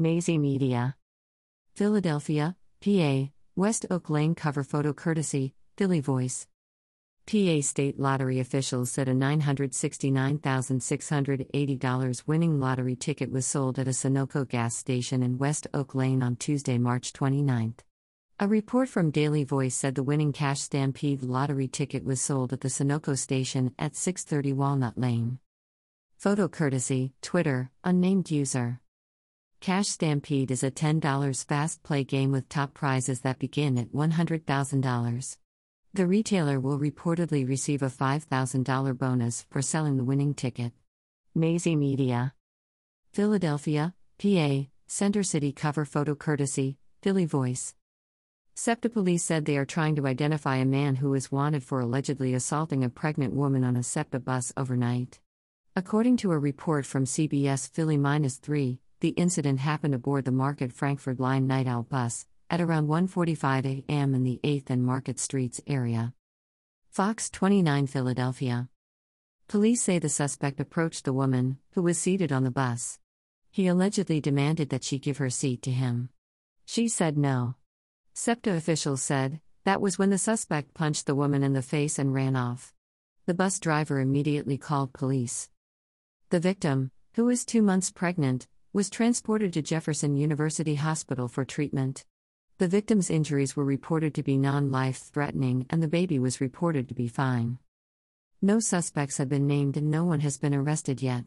Maisie Media. Philadelphia, PA, West Oak Lane cover photo courtesy, Philly Voice. PA State Lottery officials said a $969,680 winning lottery ticket was sold at a Sunoco gas station in West Oak Lane on Tuesday, March 29. A report from Daily Voice said the winning Cash Stampede lottery ticket was sold at the Sunoco station at 630 Walnut Lane. Photo courtesy, Twitter, unnamed user. Cash Stampede is a $10 fast play game with top prizes that begin at $100,000. The retailer will reportedly receive a $5,000 bonus for selling the winning ticket. Maisie Media. Philadelphia, PA, Center City cover photo courtesy, Philly Voice. SEPTA police said they are trying to identify a man who is wanted for allegedly assaulting a pregnant woman on a SEPTA bus overnight. According to a report from CBS Philly 3, the incident happened aboard the Market Frankford Line Night Owl bus at around 1:45 a.m. in the 8th and Market Streets area. Fox 29 Philadelphia. Police say the suspect approached the woman, who was seated on the bus. He allegedly demanded that she give her seat to him. She said no. SEPTA officials said that was when the suspect punched the woman in the face and ran off. The bus driver immediately called police. The victim, who is two months pregnant, was transported to Jefferson University Hospital for treatment. The victim's injuries were reported to be non life threatening and the baby was reported to be fine. No suspects have been named and no one has been arrested yet.